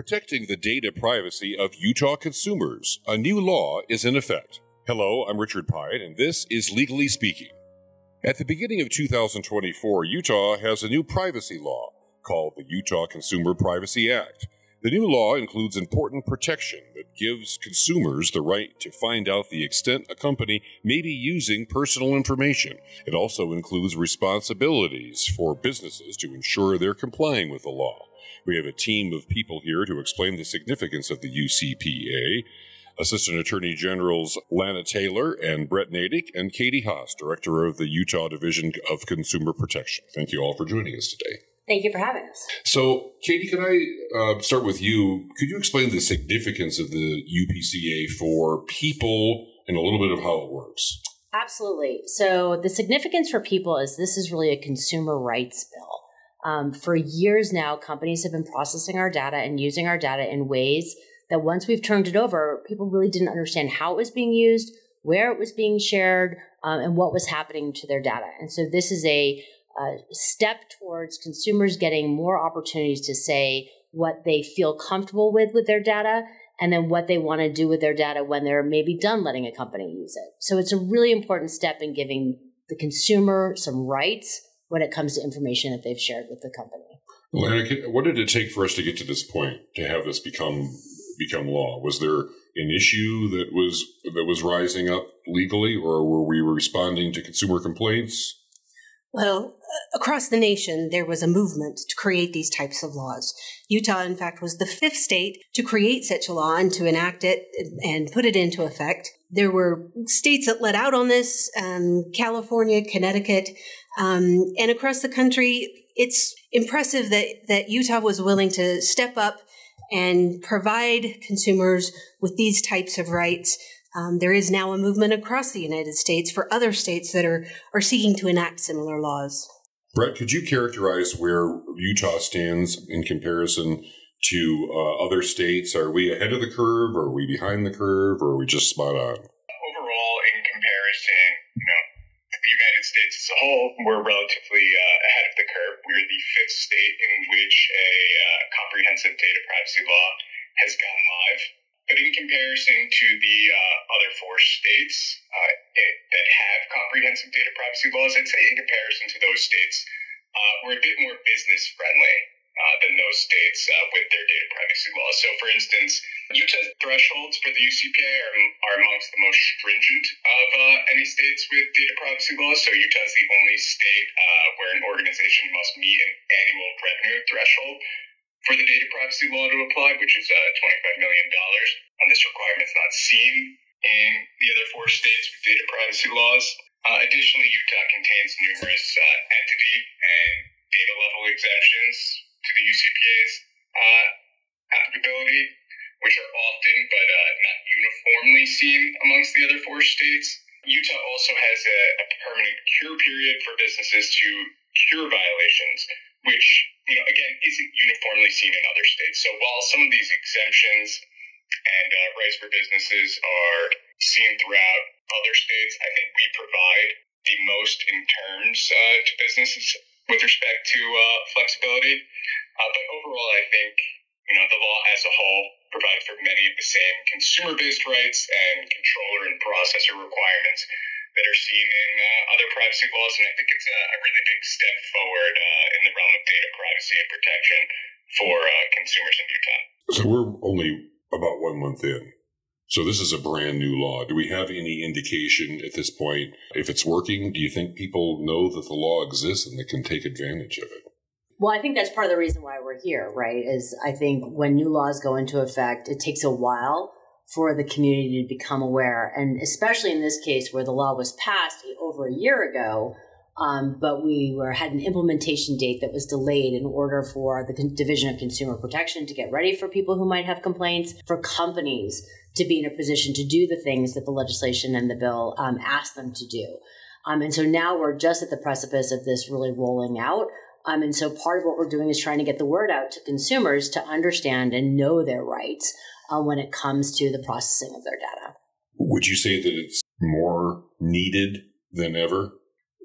protecting the data privacy of Utah consumers. A new law is in effect. Hello, I'm Richard Pyatt, and this is Legally Speaking. At the beginning of 2024, Utah has a new privacy law called the Utah Consumer Privacy Act. The new law includes important protection that gives consumers the right to find out the extent a company may be using personal information. It also includes responsibilities for businesses to ensure they're complying with the law. We have a team of people here to explain the significance of the UCPA. Assistant Attorney Generals Lana Taylor and Brett Nedick, and Katie Hass, Director of the Utah Division of Consumer Protection. Thank you all for joining us today. Thank you for having us. So, Katie, can I uh, start with you? Could you explain the significance of the UPCA for people and a little bit of how it works? Absolutely. So, the significance for people is this is really a consumer rights bill. Um, for years now, companies have been processing our data and using our data in ways that once we've turned it over, people really didn't understand how it was being used, where it was being shared, um, and what was happening to their data. And so this is a, a step towards consumers getting more opportunities to say what they feel comfortable with with their data and then what they want to do with their data when they're maybe done letting a company use it. So it's a really important step in giving the consumer some rights when it comes to information that they've shared with the company. Well, what did it take for us to get to this point to have this become become law? Was there an issue that was that was rising up legally, or were we responding to consumer complaints? Well, uh, across the nation, there was a movement to create these types of laws. Utah, in fact, was the fifth state to create such a law and to enact it and put it into effect. There were states that let out on this um, California, Connecticut, um, and across the country. It's impressive that, that Utah was willing to step up and provide consumers with these types of rights. Um, there is now a movement across the United States for other states that are, are seeking to enact similar laws. Brett, could you characterize where Utah stands in comparison to uh, other states? Are we ahead of the curve? Or are we behind the curve? Or are we just spot on? A whole, we're relatively uh, ahead of the curve. We're the fifth state in which a uh, comprehensive data privacy law has gone live. But in comparison to the uh, other four states uh, it, that have comprehensive data privacy laws, I'd say in comparison to those states, uh, we're a bit more business friendly uh, than those states with their data privacy laws. So, for instance, Utah's thresholds for the UCPA are, are amongst the most stringent of uh, any states with data privacy laws. So, Utah is the only state uh, where an organization must meet an annual revenue threshold for the data privacy law to apply, which is uh, $25 million. And this requirement is not seen in the other four states with data privacy laws. Uh, additionally, Utah contains numerous uh, entity and data level exemptions to the UCPA's uh, applicability, which are often but uh, not uniformly seen amongst the other four states. Utah also has a, a permanent cure period for businesses to cure violations, which you know again isn't uniformly seen in other states. So while some of these exemptions and uh, rights for businesses are seen throughout other states, I think we provide the most in terms uh, to businesses with respect to uh, flexibility. Uh, but overall, I think you know the law as a whole provides for many of the same consumer-based rights and controller and processor requirements that are seen in uh, other privacy laws, and I think it's a, a really big step forward uh, in the realm of data privacy and protection for uh, consumers in Utah. So we're only about one month in. So this is a brand new law. Do we have any indication at this point if it's working? Do you think people know that the law exists and they can take advantage of it? Well, I think that's part of the reason why we're here, right? Is I think when new laws go into effect, it takes a while for the community to become aware. And especially in this case where the law was passed over a year ago, um, but we were had an implementation date that was delayed in order for the Division of Consumer Protection to get ready for people who might have complaints, for companies to be in a position to do the things that the legislation and the bill um, asked them to do. Um, and so now we're just at the precipice of this really rolling out. Um, and so part of what we're doing is trying to get the word out to consumers to understand and know their rights uh, when it comes to the processing of their data. Would you say that it's more needed than ever?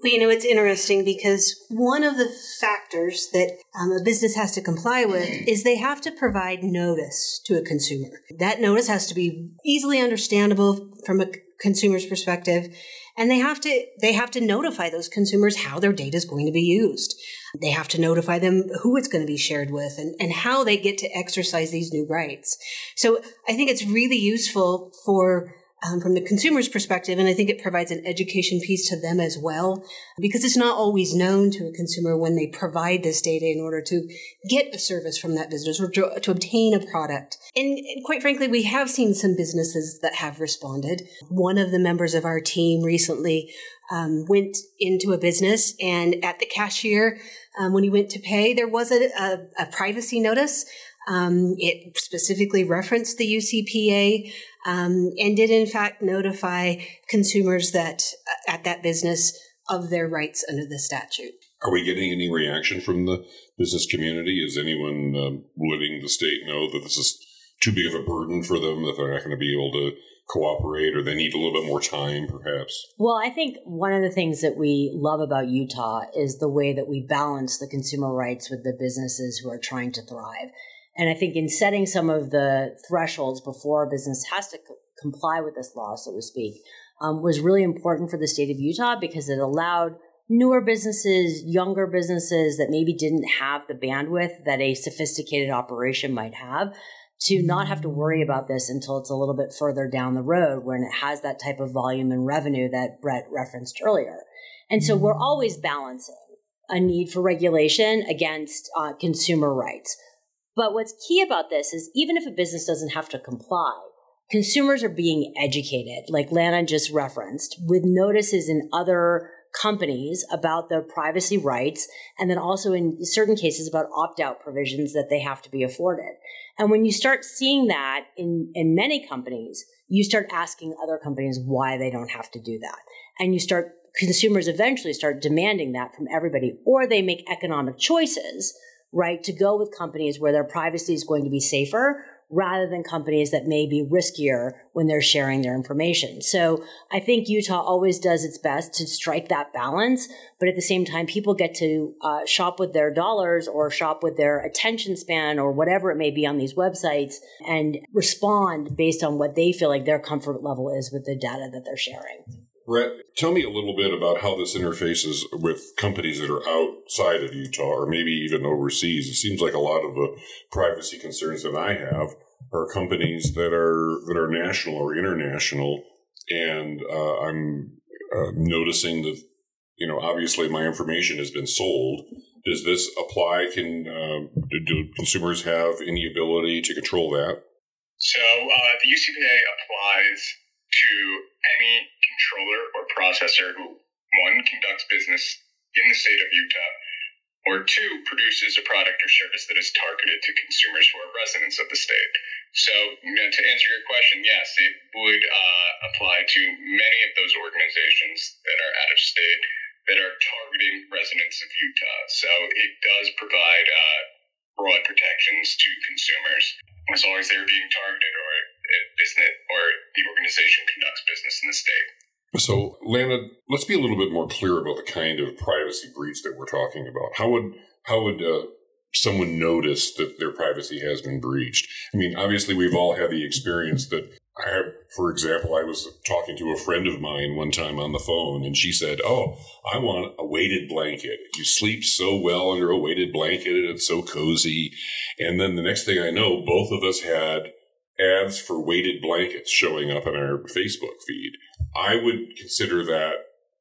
Well, you know, it's interesting because one of the factors that um, a business has to comply with is they have to provide notice to a consumer. That notice has to be easily understandable from a consumer's perspective and they have to they have to notify those consumers how their data is going to be used. They have to notify them who it's going to be shared with and, and how they get to exercise these new rights. So i think it's really useful for um, from the consumer's perspective, and I think it provides an education piece to them as well, because it's not always known to a consumer when they provide this data in order to get a service from that business or to, to obtain a product. And, quite frankly, we have seen some businesses that have responded. One of the members of our team recently um, went into a business, and at the cashier, um, when he went to pay, there was a, a, a privacy notice. Um, it specifically referenced the UCPA um, and did in fact notify consumers that uh, at that business of their rights under the statute. Are we getting any reaction from the business community? Is anyone um, letting the state know that this is too big of a burden for them, that they're not going to be able to cooperate or they need a little bit more time, perhaps? Well, I think one of the things that we love about Utah is the way that we balance the consumer rights with the businesses who are trying to thrive. And I think in setting some of the thresholds before a business has to co- comply with this law, so to speak, um, was really important for the state of Utah because it allowed newer businesses, younger businesses that maybe didn't have the bandwidth that a sophisticated operation might have to not have to worry about this until it's a little bit further down the road when it has that type of volume and revenue that Brett referenced earlier. And so we're always balancing a need for regulation against uh, consumer rights. But what's key about this is even if a business doesn't have to comply, consumers are being educated, like Lana just referenced, with notices in other companies about their privacy rights, and then also in certain cases about opt out provisions that they have to be afforded. And when you start seeing that in, in many companies, you start asking other companies why they don't have to do that. And you start, consumers eventually start demanding that from everybody, or they make economic choices right, to go with companies where their privacy is going to be safer rather than companies that may be riskier when they're sharing their information. So I think Utah always does its best to strike that balance, but at the same time, people get to uh, shop with their dollars or shop with their attention span or whatever it may be on these websites and respond based on what they feel like their comfort level is with the data that they're sharing. Brett, tell me a little bit about how this interfaces with companies that are outside of Utah or maybe even overseas. It seems like a lot of the privacy concerns that I have are companies that are that are national or international, and uh, I'm uh, noticing that you know obviously my information has been sold. Does this apply? Can uh, do, do consumers have any ability to control that? So uh, the UCPA applies to any controller or processor who, one, conducts business in the state of Utah, or two, produces a product or service that is targeted to consumers who are residents of the state. So, you know, to answer your question, yes, it would uh, apply to many of those organizations that are out of state that are targeting residents of Utah. So it does provide uh, broad protections to consumers as long as they're being targeted or business or the organization conducts business in the state. So, Lana, let's be a little bit more clear about the kind of privacy breach that we're talking about. How would how would uh, someone notice that their privacy has been breached? I mean, obviously, we've all had the experience that I have. For example, I was talking to a friend of mine one time on the phone, and she said, "Oh, I want a weighted blanket. You sleep so well under a weighted blanket, and it's so cozy." And then the next thing I know, both of us had ads for weighted blankets showing up on our Facebook feed. I would consider that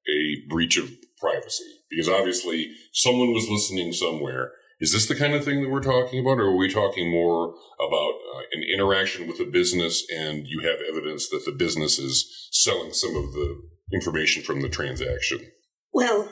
a breach of privacy because obviously someone was listening somewhere. Is this the kind of thing that we're talking about, or are we talking more about uh, an interaction with a business and you have evidence that the business is selling some of the information from the transaction? Well,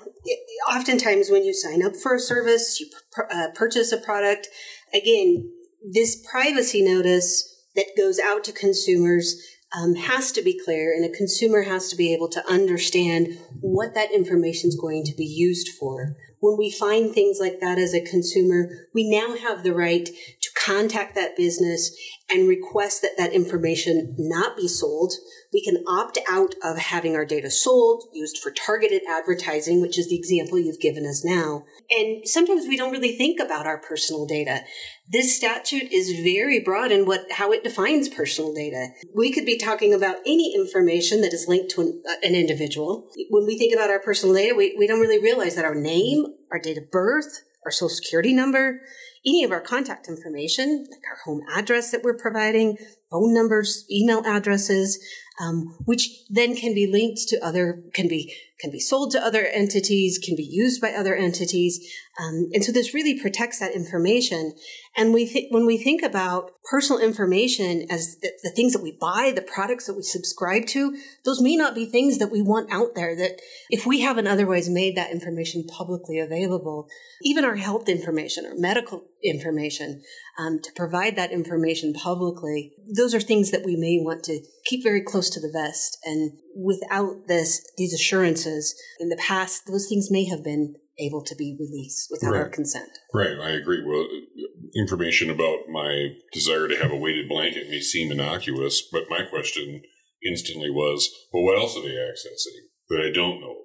oftentimes when you sign up for a service, you uh, purchase a product, again, this privacy notice that goes out to consumers um, has to be clear, and a consumer has to be able to understand what that information is going to be used for. when we find things like that as a consumer, we now have the right to contact that business and request that that information not be sold. We can opt out of having our data sold, used for targeted advertising, which is the example you've given us now. And sometimes we don't really think about our personal data. This statute is very broad in what how it defines personal data. We could be talking about any information that is linked to an, uh, an individual. When we think about our personal data, we, we don't really realize that our name, our date of birth, our social security number, any of our contact information, like our home address that we're providing, phone numbers, email addresses, um, which then can be linked to other, can be can be sold to other entities, can be used by other entities, um, and so this really protects that information. And we th- when we think about personal information as the, the things that we buy, the products that we subscribe to, those may not be things that we want out there. That if we haven't otherwise made that information publicly available, even our health information or medical information, um, to provide that information publicly, those are things that we may want to keep very close to the vest. And without this, these assurances in the past, those things may have been able to be released without right. our consent. Right, I agree. Well, information about my desire to have a weighted blanket may seem innocuous, but my question instantly was, well, what else are they accessing that I don't know?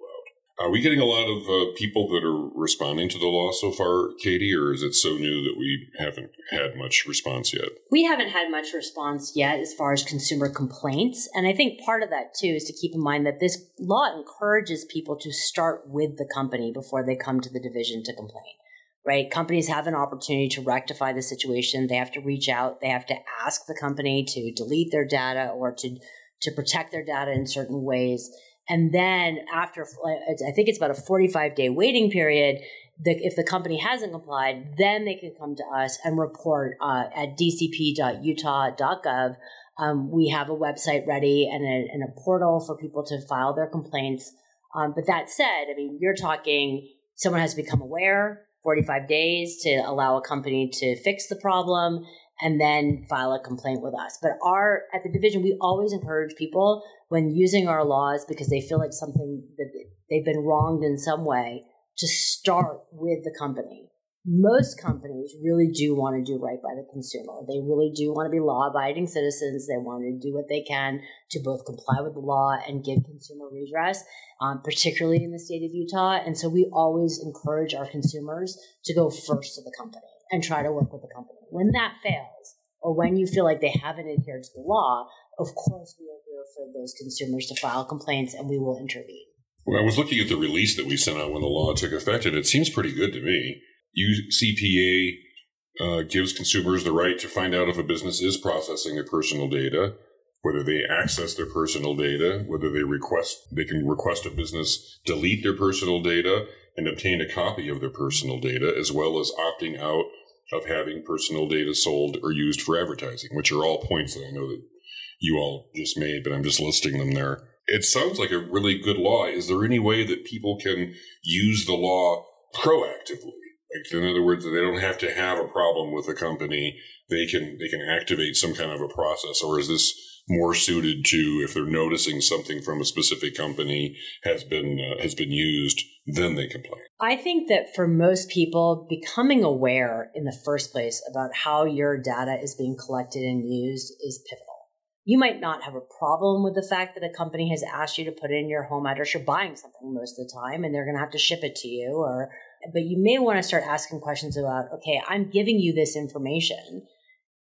Are we getting a lot of uh, people that are responding to the law so far, Katie, or is it so new that we haven't had much response yet? We haven't had much response yet as far as consumer complaints. And I think part of that, too, is to keep in mind that this law encourages people to start with the company before they come to the division to complain. Right? Companies have an opportunity to rectify the situation. They have to reach out. They have to ask the company to delete their data or to, to protect their data in certain ways. And then after, I think it's about a 45 day waiting period. If the company hasn't complied, then they can come to us and report uh, at dcp.utah.gov. Um, we have a website ready and a, and a, portal for people to file their complaints. Um, but that said, I mean, you're talking someone has to become aware, 45 days to allow a company to fix the problem and then file a complaint with us. But our at the division, we always encourage people when using our laws because they feel like something that they've been wronged in some way to start with the company. Most companies really do want to do right by the consumer. They really do want to be law abiding citizens. They want to do what they can to both comply with the law and give consumer redress, um, particularly in the state of Utah. And so we always encourage our consumers to go first to the company and try to work with the company. When that fails, or when you feel like they haven't adhered to the law, of course we are here for those consumers to file complaints and we will intervene. Well, I was looking at the release that we sent out when the law took effect, and it seems pretty good to me. UCPA uh, gives consumers the right to find out if a business is processing their personal data, whether they access their personal data, whether they request they can request a business delete their personal data and obtain a copy of their personal data, as well as opting out of having personal data sold or used for advertising, which are all points that I know that you all just made, but I'm just listing them there. It sounds like a really good law. Is there any way that people can use the law proactively? Like, in other words, they don't have to have a problem with a company. They can they can activate some kind of a process, or is this more suited to if they're noticing something from a specific company has been uh, has been used then they complain. I think that for most people becoming aware in the first place about how your data is being collected and used is pivotal. You might not have a problem with the fact that a company has asked you to put in your home address. You're buying something most of the time and they're going to have to ship it to you or but you may want to start asking questions about okay i'm giving you this information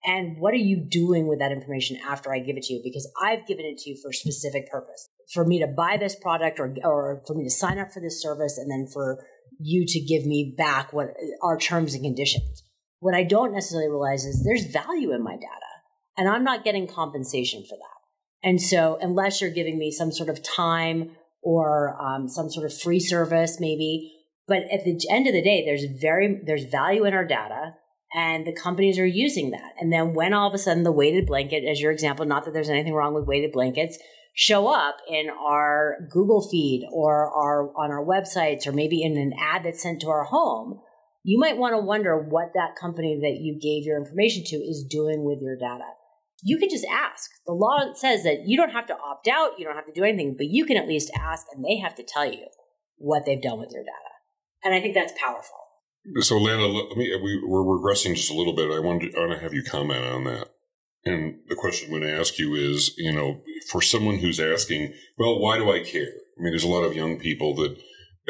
and what are you doing with that information after I give it to you? Because I've given it to you for a specific purpose for me to buy this product or, or for me to sign up for this service and then for you to give me back what our terms and conditions. What I don't necessarily realize is there's value in my data and I'm not getting compensation for that. And so unless you're giving me some sort of time or um, some sort of free service, maybe, but at the end of the day, there's very, there's value in our data and the companies are using that. And then when all of a sudden the weighted blanket, as your example, not that there's anything wrong with weighted blankets, show up in our Google feed or our on our websites or maybe in an ad that's sent to our home, you might want to wonder what that company that you gave your information to is doing with your data. You can just ask. The law says that you don't have to opt out, you don't have to do anything, but you can at least ask and they have to tell you what they've done with your data. And I think that's powerful. So, Lana, let me, we, we're regressing just a little bit. I want, to, I want to have you comment on that. And the question I'm going to ask you is, you know, for someone who's asking, well, why do I care? I mean, there's a lot of young people that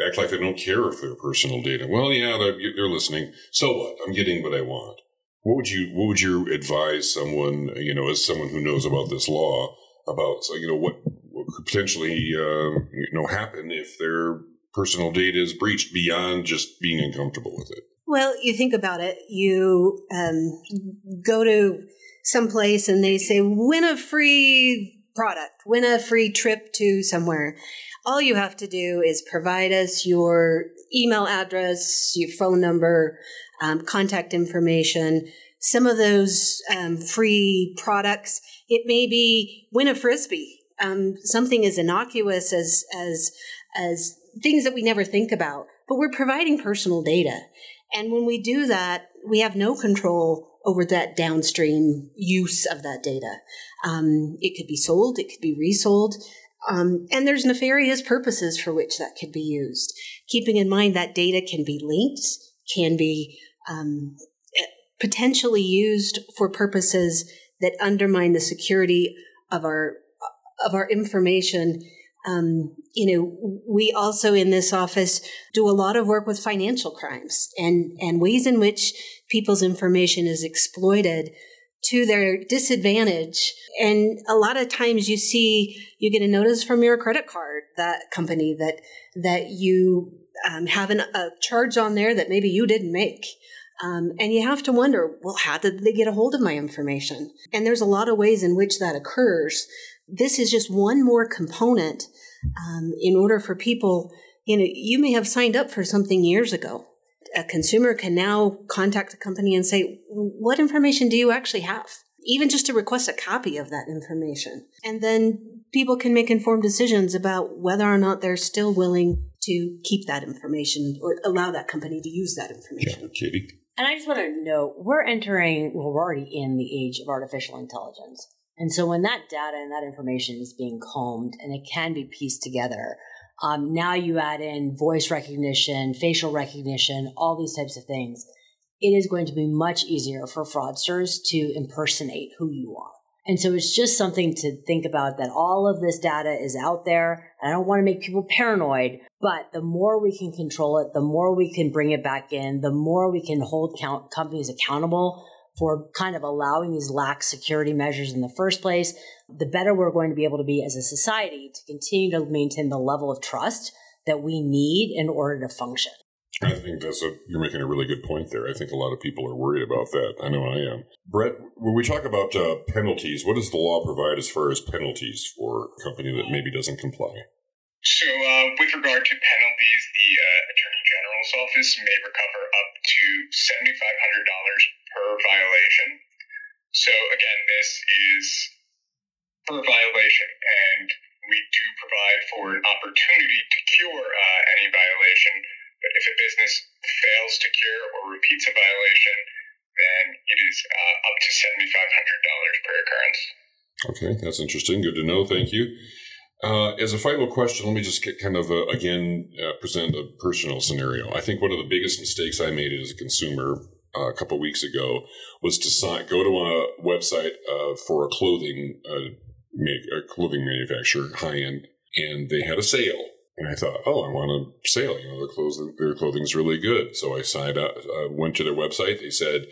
act like they don't care if their personal data. Well, yeah, they're, they're listening. So what? I'm getting what I want. What would you What would you advise someone, you know, as someone who knows about this law, about you know what, what could potentially uh, you know happen if their personal data is breached beyond just being uncomfortable with it? Well, you think about it. You um, go to some place and they say, "Win a free product, win a free trip to somewhere." All you have to do is provide us your email address, your phone number, um, contact information. Some of those um, free products, it may be win a frisbee, um, something as innocuous as as as things that we never think about. But we're providing personal data, and when we do that, we have no control over that downstream use of that data. Um, it could be sold, it could be resold. Um, and there's nefarious purposes for which that could be used. Keeping in mind that data can be linked, can be um, potentially used for purposes that undermine the security of our of our information. Um, you know, we also in this office do a lot of work with financial crimes and and ways in which people's information is exploited to their disadvantage. And a lot of times you see, you get a notice from your credit card, that company that, that you um, have an, a charge on there that maybe you didn't make. Um, and you have to wonder, well, how did they get a hold of my information? And there's a lot of ways in which that occurs. This is just one more component um, in order for people, you know, you may have signed up for something years ago. A consumer can now contact a company and say, what information do you actually have? Even just to request a copy of that information. And then people can make informed decisions about whether or not they're still willing to keep that information or allow that company to use that information. Yeah, Katie. And I just want to note we're entering, well, we're already in the age of artificial intelligence. And so when that data and that information is being combed and it can be pieced together, um, now you add in voice recognition, facial recognition, all these types of things. It is going to be much easier for fraudsters to impersonate who you are. And so it's just something to think about that all of this data is out there. I don't want to make people paranoid, but the more we can control it, the more we can bring it back in, the more we can hold count companies accountable for kind of allowing these lax security measures in the first place, the better we're going to be able to be as a society to continue to maintain the level of trust that we need in order to function. I think that's a you're making a really good point there. I think a lot of people are worried about that. I know I am. Brett, when we talk about uh, penalties, what does the law provide as far as penalties for a company that maybe doesn't comply? So, uh, with regard to penalties, the uh, Attorney General's office may recover up to seventy-five hundred dollars per violation. So, again, this is per violation, and we do provide for an opportunity to cure uh, any violation but if a business fails to cure or repeats a violation, then it is uh, up to $7,500 per occurrence. Okay, that's interesting. Good to know. Thank you. Uh, as a final question, let me just kind of uh, again uh, present a personal scenario. I think one of the biggest mistakes I made as a consumer uh, a couple weeks ago was to sign, go to a website uh, for a clothing make, a clothing manufacturer, high end, and they had a sale and I thought, oh, I want a sale. You know, their clothes, their clothing's really good. So I signed up, uh, went to their website. They said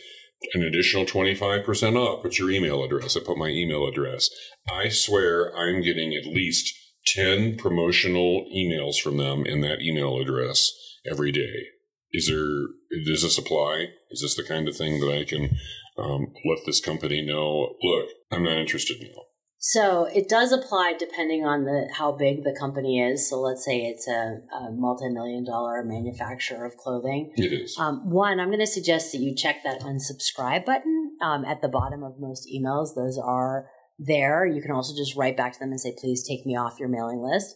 an additional 25% off. Put your email address. I put my email address. I swear I'm getting at least 10 promotional emails from them in that email address every day. Is there, does this apply? Is this the kind of thing that I can um, let this company know? Look, I'm not interested now. So it does apply depending on the how big the company is. So let's say it's a, a multi-million dollar manufacturer of clothing. It is. Um, one, I'm going to suggest that you check that unsubscribe button um, at the bottom of most emails. Those are there. You can also just write back to them and say, please take me off your mailing list.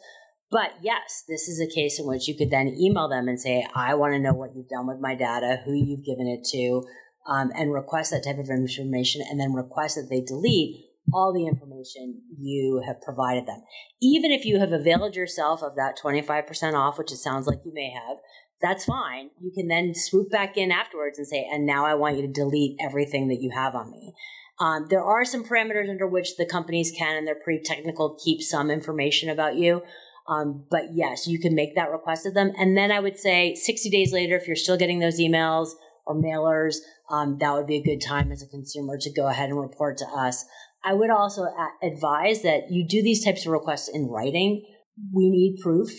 But yes, this is a case in which you could then email them and say, I want to know what you've done with my data, who you've given it to, um, and request that type of information, and then request that they delete all the information you have provided them. Even if you have availed yourself of that 25% off, which it sounds like you may have, that's fine. You can then swoop back in afterwards and say, and now I want you to delete everything that you have on me. Um, there are some parameters under which the companies can, and they're pretty technical, keep some information about you. Um, but yes, you can make that request of them. And then I would say 60 days later, if you're still getting those emails or mailers, um, that would be a good time as a consumer to go ahead and report to us. I would also advise that you do these types of requests in writing. We need proof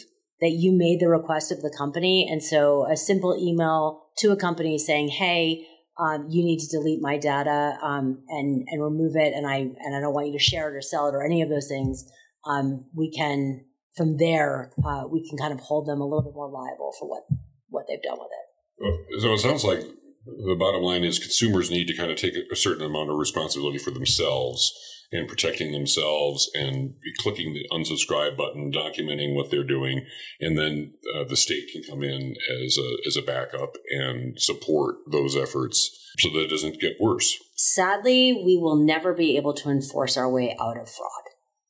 that you made the request of the company. And so a simple email to a company saying, Hey, um, you need to delete my data um, and and remove it, and I and I don't want you to share it or sell it or any of those things. Um, we can from there uh, we can kind of hold them a little bit more liable for what what they've done with it. So it sounds like the bottom line is consumers need to kind of take a certain amount of responsibility for themselves and protecting themselves and clicking the unsubscribe button, documenting what they're doing, and then uh, the state can come in as a as a backup and support those efforts so that it doesn't get worse. Sadly, we will never be able to enforce our way out of fraud.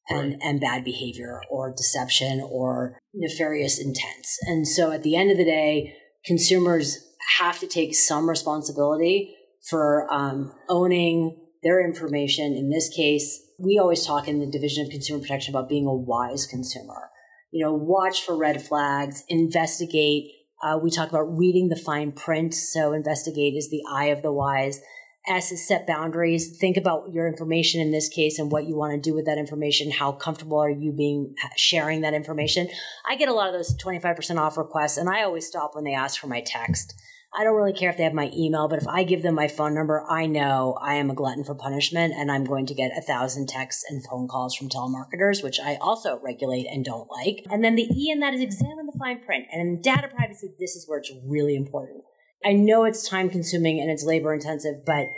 And, right. and bad behavior or deception or nefarious intents. And so at the end of the day, consumers have to take some responsibility for um, owning their information. In this case, we always talk in the Division of Consumer Protection about being a wise consumer. You know, watch for red flags, investigate. Uh, we talk about reading the fine print. So, investigate is the eye of the wise. S is set boundaries. Think about your information in this case and what you want to do with that information. How comfortable are you being sharing that information? I get a lot of those 25% off requests, and I always stop when they ask for my text. I don't really care if they have my email, but if I give them my phone number, I know I am a glutton for punishment and I'm going to get a thousand texts and phone calls from telemarketers, which I also regulate and don't like. And then the E in that is examine the fine print. And in data privacy, this is where it's really important. I know it's time consuming and it's labor intensive, but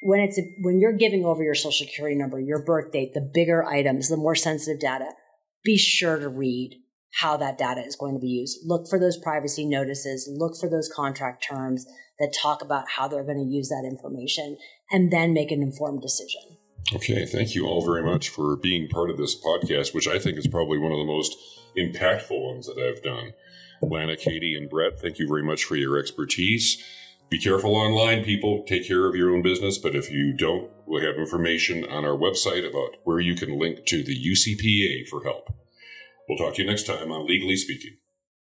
when it's when you're giving over your social security number, your birth date, the bigger items, the more sensitive data, be sure to read how that data is going to be used. Look for those privacy notices, look for those contract terms that talk about how they're going to use that information, and then make an informed decision. Okay, thank you all very much for being part of this podcast, which I think is probably one of the most impactful ones that I've done. Lana, Katie, and Brett, thank you very much for your expertise. Be careful online, people. Take care of your own business. But if you don't, we have information on our website about where you can link to the UCPA for help. We'll talk to you next time on Legally Speaking.